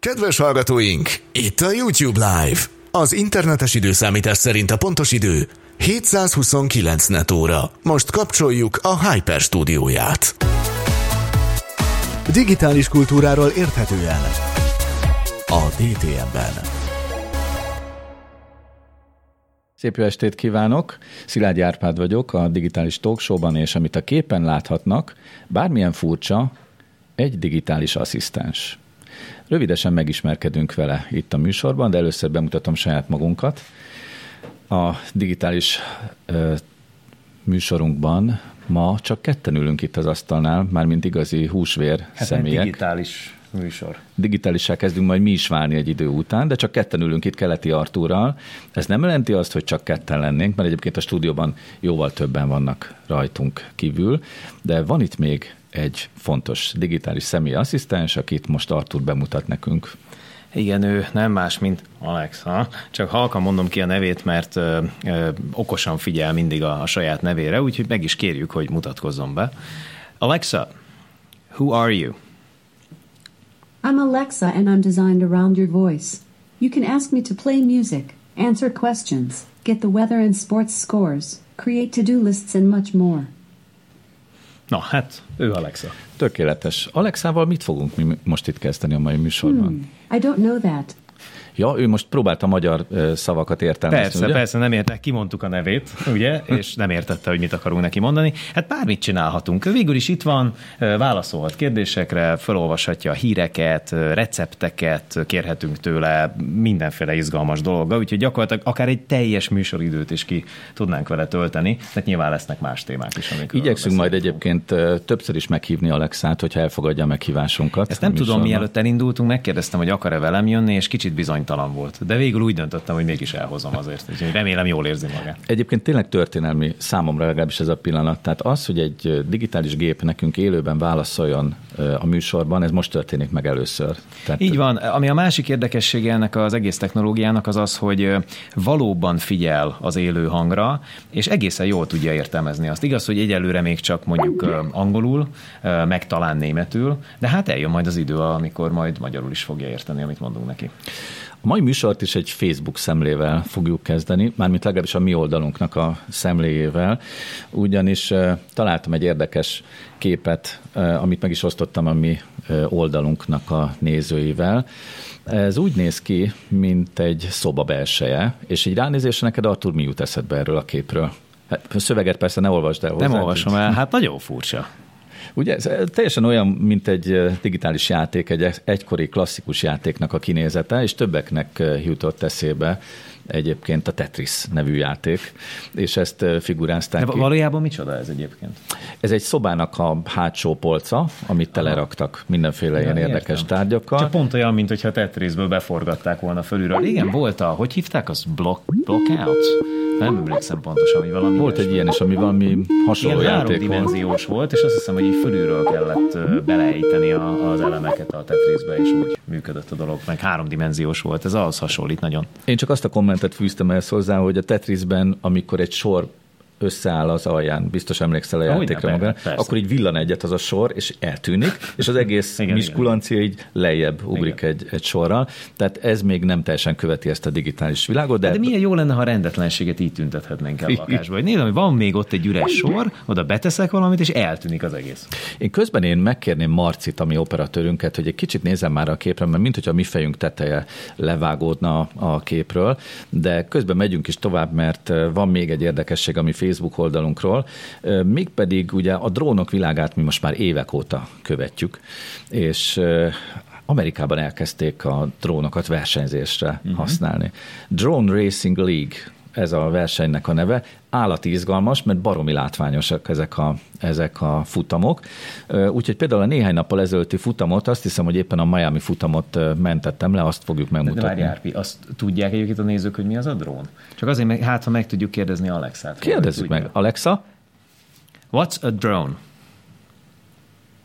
Kedves hallgatóink, itt a YouTube Live. Az internetes időszámítás szerint a pontos idő 729 net óra. Most kapcsoljuk a Hyper stúdióját. Digitális kultúráról érthetően a DTM-ben. Szép jó estét kívánok! Szilágyi Árpád vagyok a Digitális Talkshowban, és amit a képen láthatnak, bármilyen furcsa, egy digitális asszisztens. Rövidesen megismerkedünk vele itt a műsorban, de először bemutatom saját magunkat. A digitális ö, műsorunkban ma csak ketten ülünk itt az asztalnál, mármint igazi húsvér hát személyek. digitális műsor. Digitálissá kezdünk majd mi is válni egy idő után, de csak ketten ülünk itt Keleti Artúrral. Ez nem jelenti azt, hogy csak ketten lennénk, mert egyébként a stúdióban jóval többen vannak rajtunk kívül, de van itt még egy fontos digitális személyasszisztens, akit most Artur bemutat nekünk. Igen, ő nem más, mint Alex, ha? csak halkan mondom ki a nevét, mert ö, ö, okosan figyel mindig a, a saját nevére, úgyhogy meg is kérjük, hogy mutatkozzon be. Alexa, who are you? I'm Alexa and I'm designed around your voice. You can ask me to play music, answer questions, get the weather and sports scores, create to do lists, and much more. Na, hát ő Alexa. Tökéletes. Alexával mit fogunk mi most itt kezdeni a mai műsorban? Hmm, I don't know that. Ja, ő most próbálta magyar szavakat értelmezni, Persze, ugye? persze, nem értek, kimondtuk a nevét, ugye, és nem értette, hogy mit akarunk neki mondani. Hát bármit csinálhatunk. Végül is itt van, válaszolhat kérdésekre, felolvashatja a híreket, recepteket, kérhetünk tőle mindenféle izgalmas dolga, úgyhogy gyakorlatilag akár egy teljes műsoridőt is ki tudnánk vele tölteni, tehát nyilván lesznek más témák is, Igyekszünk majd egyébként többször is meghívni Alexát, hogyha elfogadja a meghívásunkat. Ezt nem tudom, műsorban. mielőtt elindultunk, megkérdeztem, hogy akar-e velem jönni, és kicsit bizonytalan volt. De végül úgy döntöttem, hogy mégis elhozom azért, úgyhogy remélem jól érzi magát. Egyébként tényleg történelmi számomra legalábbis ez a pillanat. Tehát az, hogy egy digitális gép nekünk élőben válaszoljon a műsorban, ez most történik meg először. Tehát Így van. Ami a másik érdekessége ennek az egész technológiának az az, hogy valóban figyel az élő hangra, és egészen jól tudja értelmezni azt. Igaz, hogy egyelőre még csak mondjuk angolul, meg talán németül, de hát eljön majd az idő, amikor majd magyarul is fogja érteni, amit mondunk neki. A mai műsort is egy Facebook szemlével fogjuk kezdeni, mármint legalábbis a mi oldalunknak a szemléjével, ugyanis találtam egy érdekes képet, amit meg is osztottam a mi oldalunknak a nézőivel. Ez úgy néz ki, mint egy szoba belseje, és így ránézésre neked, Artur, mi jut eszedbe erről a képről? Hát, a szöveget persze ne olvasd el hozzá. Nem olvasom el, hát nagyon furcsa. Ugye ez teljesen olyan, mint egy digitális játék, egy egykori klasszikus játéknak a kinézete, és többeknek jutott eszébe egyébként a Tetris nevű játék, és ezt figurázták De ki. valójában micsoda ez egyébként? Ez egy szobának a hátsó polca, amit teleraktak mindenféle ilyen érdekes értem. tárgyakkal. Csak pont olyan, mint hogyha Tetrisből beforgatták volna fölülről. Igen, volt a, hogy hívták, az block, blockout? Nem emlékszem pontosan, hogy valami Volt egy ilyen is, ami valami hasonló Ilyen játék volt. háromdimenziós volt, és azt hiszem, hogy így fölülről kellett beleejteni a, az elemeket a Tetrisbe, és úgy működött a dolog, meg háromdimenziós volt. Ez ahhoz hasonlít nagyon. Én csak azt a kommentet fűztem ehhez hozzá, hogy a Tetrisben, amikor egy sor összeáll az alján, biztos emlékszel a játékra persze. akkor így villan egyet az a sor, és eltűnik, és az egész Igen, miskulancia így lejjebb ugrik egy, egy sorral. Tehát ez még nem teljesen követi ezt a digitális világot, de, De milyen jó lenne, ha a rendetlenséget így tüntethetnénk el lakásba. Hogy hogy van még ott egy üres sor, oda beteszek valamit, és eltűnik az egész. Én közben én megkérném Marcit, ami operatőrünket, hogy egy kicsit nézem már a képre, mert mint hogyha a mi fejünk teteje levágódna a képről, de közben megyünk is tovább, mert eh, van még egy érdekesség a mi Facebook oldalunkról, mégpedig ugye a drónok világát mi most már évek óta követjük, és Amerikában elkezdték a drónokat versenyzésre uh-huh. használni. Drone Racing League ez a versenynek a neve. Állati izgalmas, mert baromi látványosak ezek a, ezek a futamok. Úgyhogy például a néhány nappal ezelőtti futamot, azt hiszem, hogy éppen a Miami futamot mentettem le, azt fogjuk De megmutatni. várj, Árpi, azt tudják egyébként a nézők, hogy mi az a drón? Csak azért, meg, hát ha meg tudjuk kérdezni Alexát. Kérdezzük meg. Alexa, What's a drone?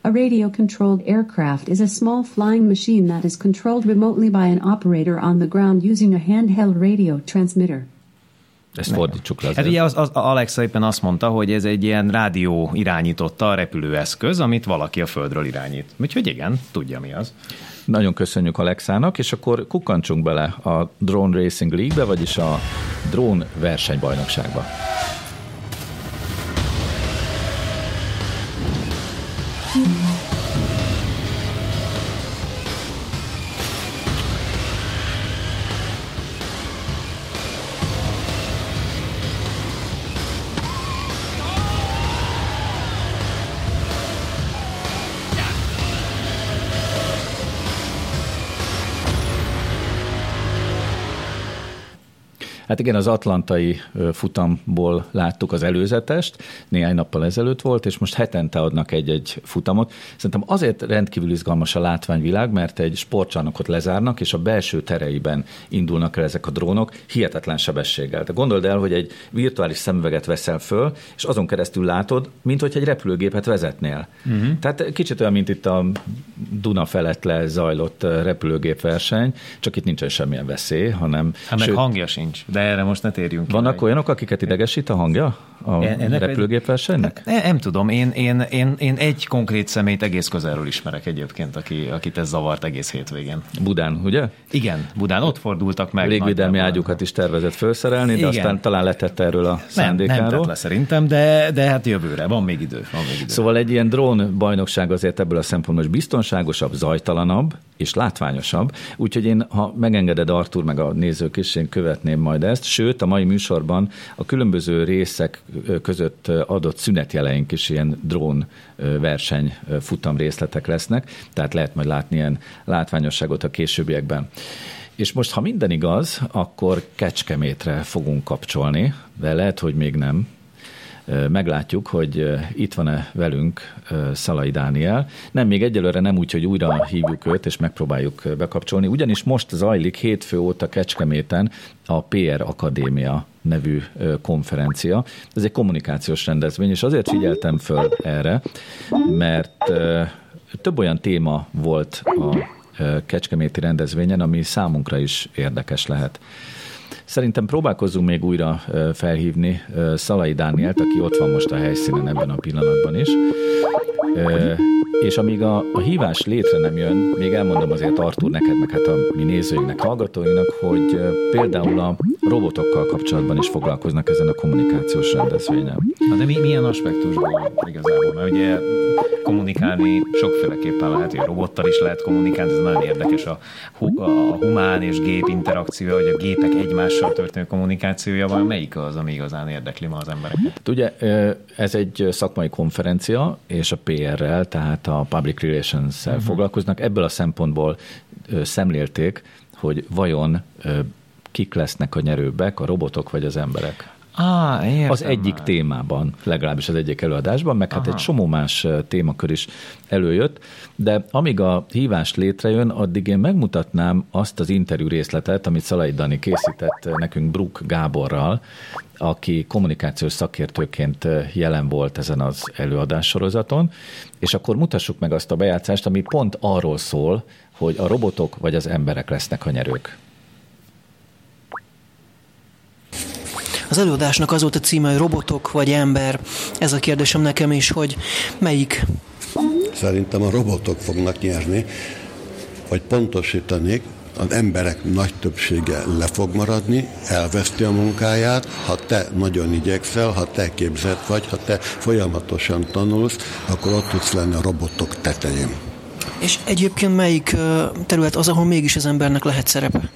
A radio controlled aircraft is a small flying machine that is controlled remotely by an operator on the ground using a handheld radio transmitter. Ezt fordítsuk le. Hát ugye az, az, Alexa éppen azt mondta, hogy ez egy ilyen rádió irányította a repülőeszköz, amit valaki a földről irányít. Úgyhogy igen, tudja mi az. Nagyon köszönjük Alexának, és akkor kukkantsunk bele a Drone Racing League-be, vagyis a drón versenybajnokságba. Hát igen, az atlantai futamból láttuk az előzetest, néhány nappal ezelőtt volt, és most hetente adnak egy-egy futamot. Szerintem azért rendkívül izgalmas a látványvilág, mert egy sportcsarnokot lezárnak, és a belső tereiben indulnak el ezek a drónok hihetetlen sebességgel. De gondold el, hogy egy virtuális szemüveget veszel föl, és azon keresztül látod, mint hogy egy repülőgépet vezetnél. Uh-huh. Tehát kicsit olyan, mint itt a Duna felett lezajlott repülőgépverseny, csak itt nincsen semmilyen veszély, hanem... Hát meg sőt, hangja sincs, de erre most ne térjünk Vannak ki, olyanok, akiket idegesít a hangja a ennek repülőgépversenynek? Nem, nem tudom, én, én, én, én egy konkrét szemét egész közelről ismerek egyébként, aki, akit ez zavart egész hétvégén. Budán, ugye? Igen, Budán, ott fordultak meg. Légvédelmi ágyukat is tervezett felszerelni, de Igen. aztán talán letette erről a szándékáról. Nem, nem tett le szerintem, de, de hát jövőre, van még idő. Van még idő. Szóval egy ilyen drón bajnokság azért ebből a szempontból is biztonságosabb, zajtalanabb és látványosabb. Úgyhogy én, ha megengeded Artur, meg a nézők is, én követném majd ezt. Sőt, a mai műsorban a különböző részek között adott szünetjeleink is ilyen drón verseny futam részletek lesznek, tehát lehet majd látni ilyen látványosságot a későbbiekben. És most, ha minden igaz, akkor Kecskemétre fogunk kapcsolni, de lehet, hogy még nem, meglátjuk, hogy itt van-e velünk Szalai Dániel. Nem, még egyelőre nem úgy, hogy újra hívjuk őt, és megpróbáljuk bekapcsolni, ugyanis most zajlik hétfő óta Kecskeméten a PR Akadémia nevű konferencia. Ez egy kommunikációs rendezvény, és azért figyeltem föl erre, mert több olyan téma volt a Kecskeméti rendezvényen, ami számunkra is érdekes lehet. Szerintem próbálkozzunk még újra felhívni Szalai Dánielt, aki ott van most a helyszínen ebben a pillanatban is. És amíg a, a hívás létre nem jön, még elmondom azért Artur neked, meg hát a mi nézőinknek, hallgatóinknak, hogy például a robotokkal kapcsolatban is foglalkoznak ezen a kommunikációs rendezvényen. Na de mi, milyen aspektusból igazából? Mert ugye kommunikálni sokféleképpen lehet, hogy a robottal is lehet kommunikálni, ez nagyon érdekes a, a humán és gép interakció, hogy a gépek egymással történő kommunikációja van, melyik az, ami igazán érdekli ma az embereket? Hát ugye ez egy szakmai konferencia, és a PR-rel, tehát a Public Relations-szel uh-huh. foglalkoznak. Ebből a szempontból szemlélték, hogy vajon kik lesznek a nyerőbbek, a robotok vagy az emberek. Ah, értem az egyik már. témában, legalábbis az egyik előadásban, meg Aha. hát egy csomó más témakör is előjött, de amíg a hívás létrejön, addig én megmutatnám azt az interjú részletet, amit Szalai Dani készített nekünk Brook Gáborral, aki kommunikációs szakértőként jelen volt ezen az előadássorozaton, és akkor mutassuk meg azt a bejátszást, ami pont arról szól, hogy a robotok vagy az emberek lesznek a nyerők. Az előadásnak az volt a címe, hogy robotok vagy ember. Ez a kérdésem nekem is, hogy melyik? Szerintem a robotok fognak nyerni, vagy pontosítanék, az emberek nagy többsége le fog maradni, elveszti a munkáját, ha te nagyon igyekszel, ha te képzett vagy, ha te folyamatosan tanulsz, akkor ott tudsz lenni a robotok tetején. És egyébként melyik terület az, ahol mégis az embernek lehet szerepe?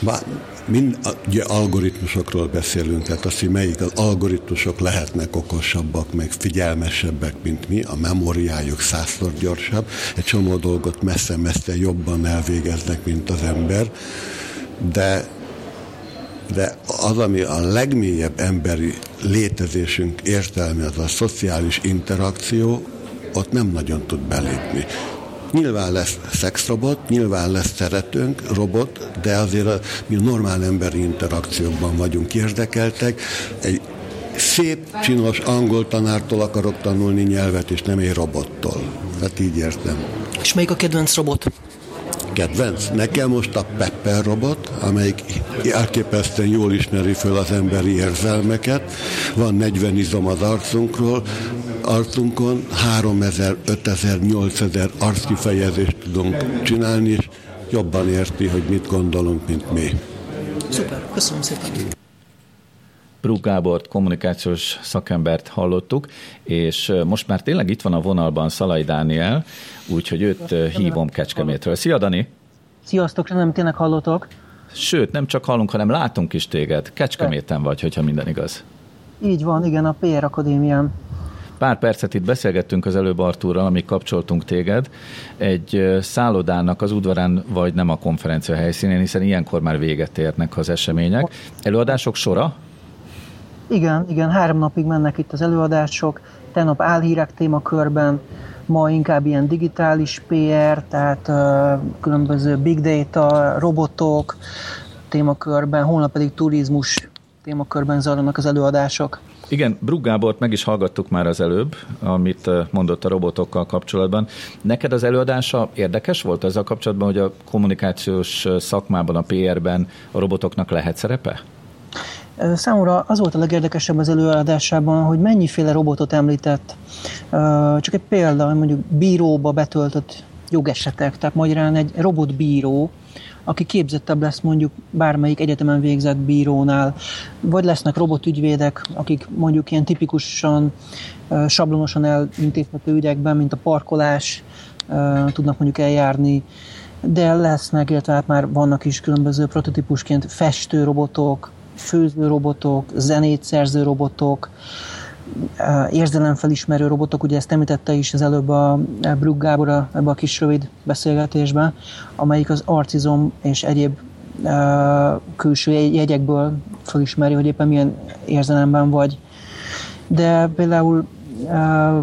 Bár mind, ugye algoritmusokról beszélünk, tehát azt, hogy melyik az algoritmusok lehetnek okosabbak, meg figyelmesebbek, mint mi, a memóriájuk százszor gyorsabb, egy csomó dolgot messze-messze jobban elvégeznek, mint az ember, de de az, ami a legmélyebb emberi létezésünk értelme, az a szociális interakció, ott nem nagyon tud belépni. Nyilván lesz szexrobot, nyilván lesz szeretőnk, robot, de azért a, mi normál emberi interakciókban vagyunk érdekeltek. Egy szép, csinos angol tanártól akarok tanulni nyelvet, és nem egy robottól. Hát így értem. És melyik a kedvenc robot? kedvenc. Nekem most a Pepper robot, amelyik elképesztően jól ismeri föl az emberi érzelmeket. Van 40 izom az arcunkról, arcunkon 3000, 5000, 8000 arckifejezést tudunk csinálni, és jobban érti, hogy mit gondolunk, mint mi. Szuper, köszönöm szépen. Brug Gábort, kommunikációs szakembert hallottuk, és most már tényleg itt van a vonalban Szalai Dániel, úgyhogy őt hívom Kecskemétről. Szia, Dani! Sziasztok, nem tényleg hallotok? Sőt, nem csak hallunk, hanem látunk is téged. Kecskeméten vagy, hogyha minden igaz. Így van, igen, a PR Akadémián. Pár percet itt beszélgettünk az előbb Artúrral, amíg kapcsoltunk téged. Egy szállodának az udvarán vagy nem a konferencia helyszínén, hiszen ilyenkor már véget érnek az események. Előadások sora? Igen, igen, három napig mennek itt az előadások. Tegnap álhírek témakörben, ma inkább ilyen digitális PR, tehát különböző big data, robotok témakörben, holnap pedig turizmus témakörben zajlanak az előadások. Igen, Brug Gábort meg is hallgattuk már az előbb, amit mondott a robotokkal kapcsolatban. Neked az előadása érdekes volt ezzel kapcsolatban, hogy a kommunikációs szakmában, a PR-ben a robotoknak lehet szerepe? Számomra az volt a legérdekesebb az előadásában, hogy mennyiféle robotot említett. Csak egy példa, mondjuk bíróba betöltött jogesetek, tehát magyarán egy robotbíró, aki képzettebb lesz mondjuk bármelyik egyetemen végzett bírónál, vagy lesznek robotügyvédek, akik mondjuk ilyen tipikusan, sablonosan elintézhető ügyekben, mint a parkolás, tudnak mondjuk eljárni, de lesznek, illetve hát már vannak is különböző prototípusként festő robotok, főző robotok, zenét szerző robotok, érzelemfelismerő robotok, ugye ezt említette is az előbb a Brugg Gábor ebbe a kis rövid beszélgetésben, amelyik az arcizom és egyéb külső jegyekből felismeri, hogy éppen milyen érzelemben vagy. De például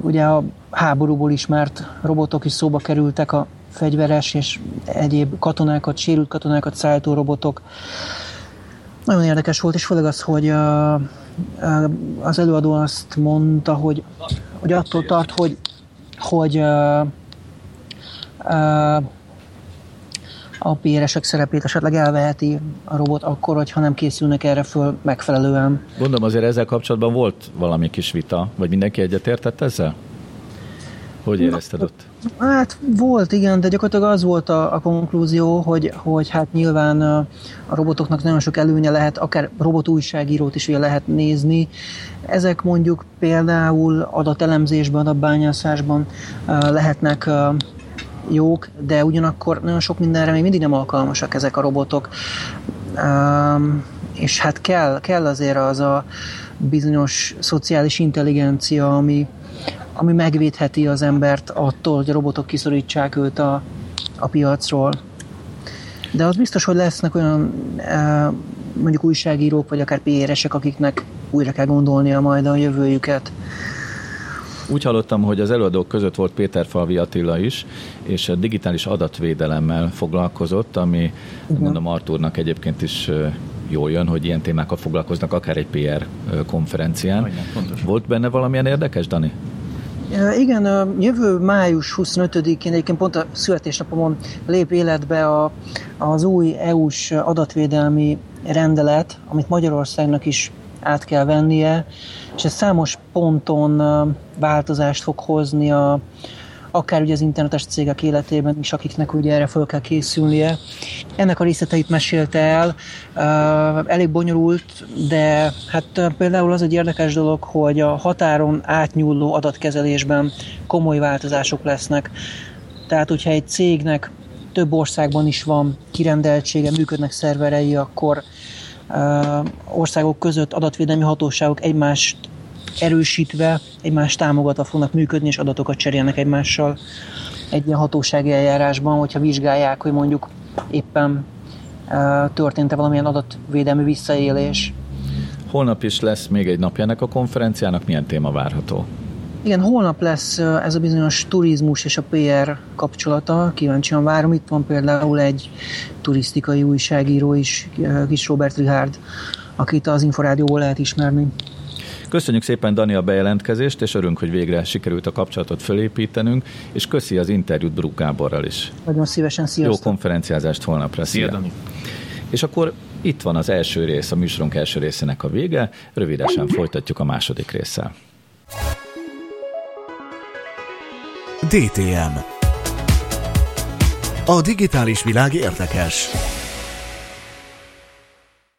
ugye a háborúból ismert robotok is szóba kerültek, a fegyveres és egyéb katonákat, sérült katonákat szállító robotok. Nagyon érdekes volt, és főleg az, hogy az előadó azt mondta, hogy, hogy attól tart, hogy, hogy a PR-esek szerepét esetleg elveheti a robot akkor, hogyha nem készülnek erre föl megfelelően. Gondolom azért ezzel kapcsolatban volt valami kis vita, vagy mindenki egyetértett ezzel? Hogy érezted ott? Hát volt, igen, de gyakorlatilag az volt a, a konklúzió, hogy, hogy hát nyilván a, robotoknak nagyon sok előnye lehet, akár robot újságírót is ugye lehet nézni. Ezek mondjuk például adatelemzésben, adatbányászásban lehetnek jók, de ugyanakkor nagyon sok mindenre még mindig nem alkalmasak ezek a robotok. És hát kell, kell azért az a bizonyos szociális intelligencia, ami, ami megvédheti az embert attól, hogy a robotok kiszorítsák őt a, a piacról. De az biztos, hogy lesznek olyan e, mondjuk újságírók, vagy akár PR-esek, akiknek újra kell gondolnia majd a jövőjüket. Úgy hallottam, hogy az előadók között volt Péter Falvi Attila is, és a digitális adatvédelemmel foglalkozott, ami uh-huh. mondom Artúrnak egyébként is jól jön, hogy ilyen témákkal foglalkoznak, akár egy PR konferencián. Hogyne, volt benne valamilyen érdekes, Dani? Igen, jövő május 25-én egyébként pont a születésnapomon lép életbe a, az új EU-s adatvédelmi rendelet, amit Magyarországnak is át kell vennie, és ez számos ponton változást fog hozni a, akár ugye az internetes cégek életében is, akiknek ugye erre fel kell készülnie. Ennek a részleteit mesélte el, elég bonyolult, de hát például az egy érdekes dolog, hogy a határon átnyúló adatkezelésben komoly változások lesznek. Tehát, hogyha egy cégnek több országban is van kirendeltsége, működnek szerverei, akkor országok között adatvédelmi hatóságok egymást erősítve, egymást támogatva fognak működni, és adatokat cserélnek egymással egy ilyen hatósági eljárásban, hogyha vizsgálják, hogy mondjuk éppen történt-e valamilyen adatvédelmi visszaélés. Holnap is lesz még egy napja ennek a konferenciának, milyen téma várható? Igen, holnap lesz ez a bizonyos turizmus és a PR kapcsolata. Kíváncsian várom. Itt van például egy turisztikai újságíró is, kis Robert Richard, akit az Inforádióból lehet ismerni. Köszönjük szépen Dani a bejelentkezést, és örülünk, hogy végre sikerült a kapcsolatot fölépítenünk, és köszi az interjút Bruk Gáborral is. Nagyon szívesen, sziasztok. Jó konferenciázást holnapra. Szia, Dani. És akkor itt van az első rész, a műsorunk első részének a vége, rövidesen folytatjuk a második résszel. DTM. A digitális világ érdekes.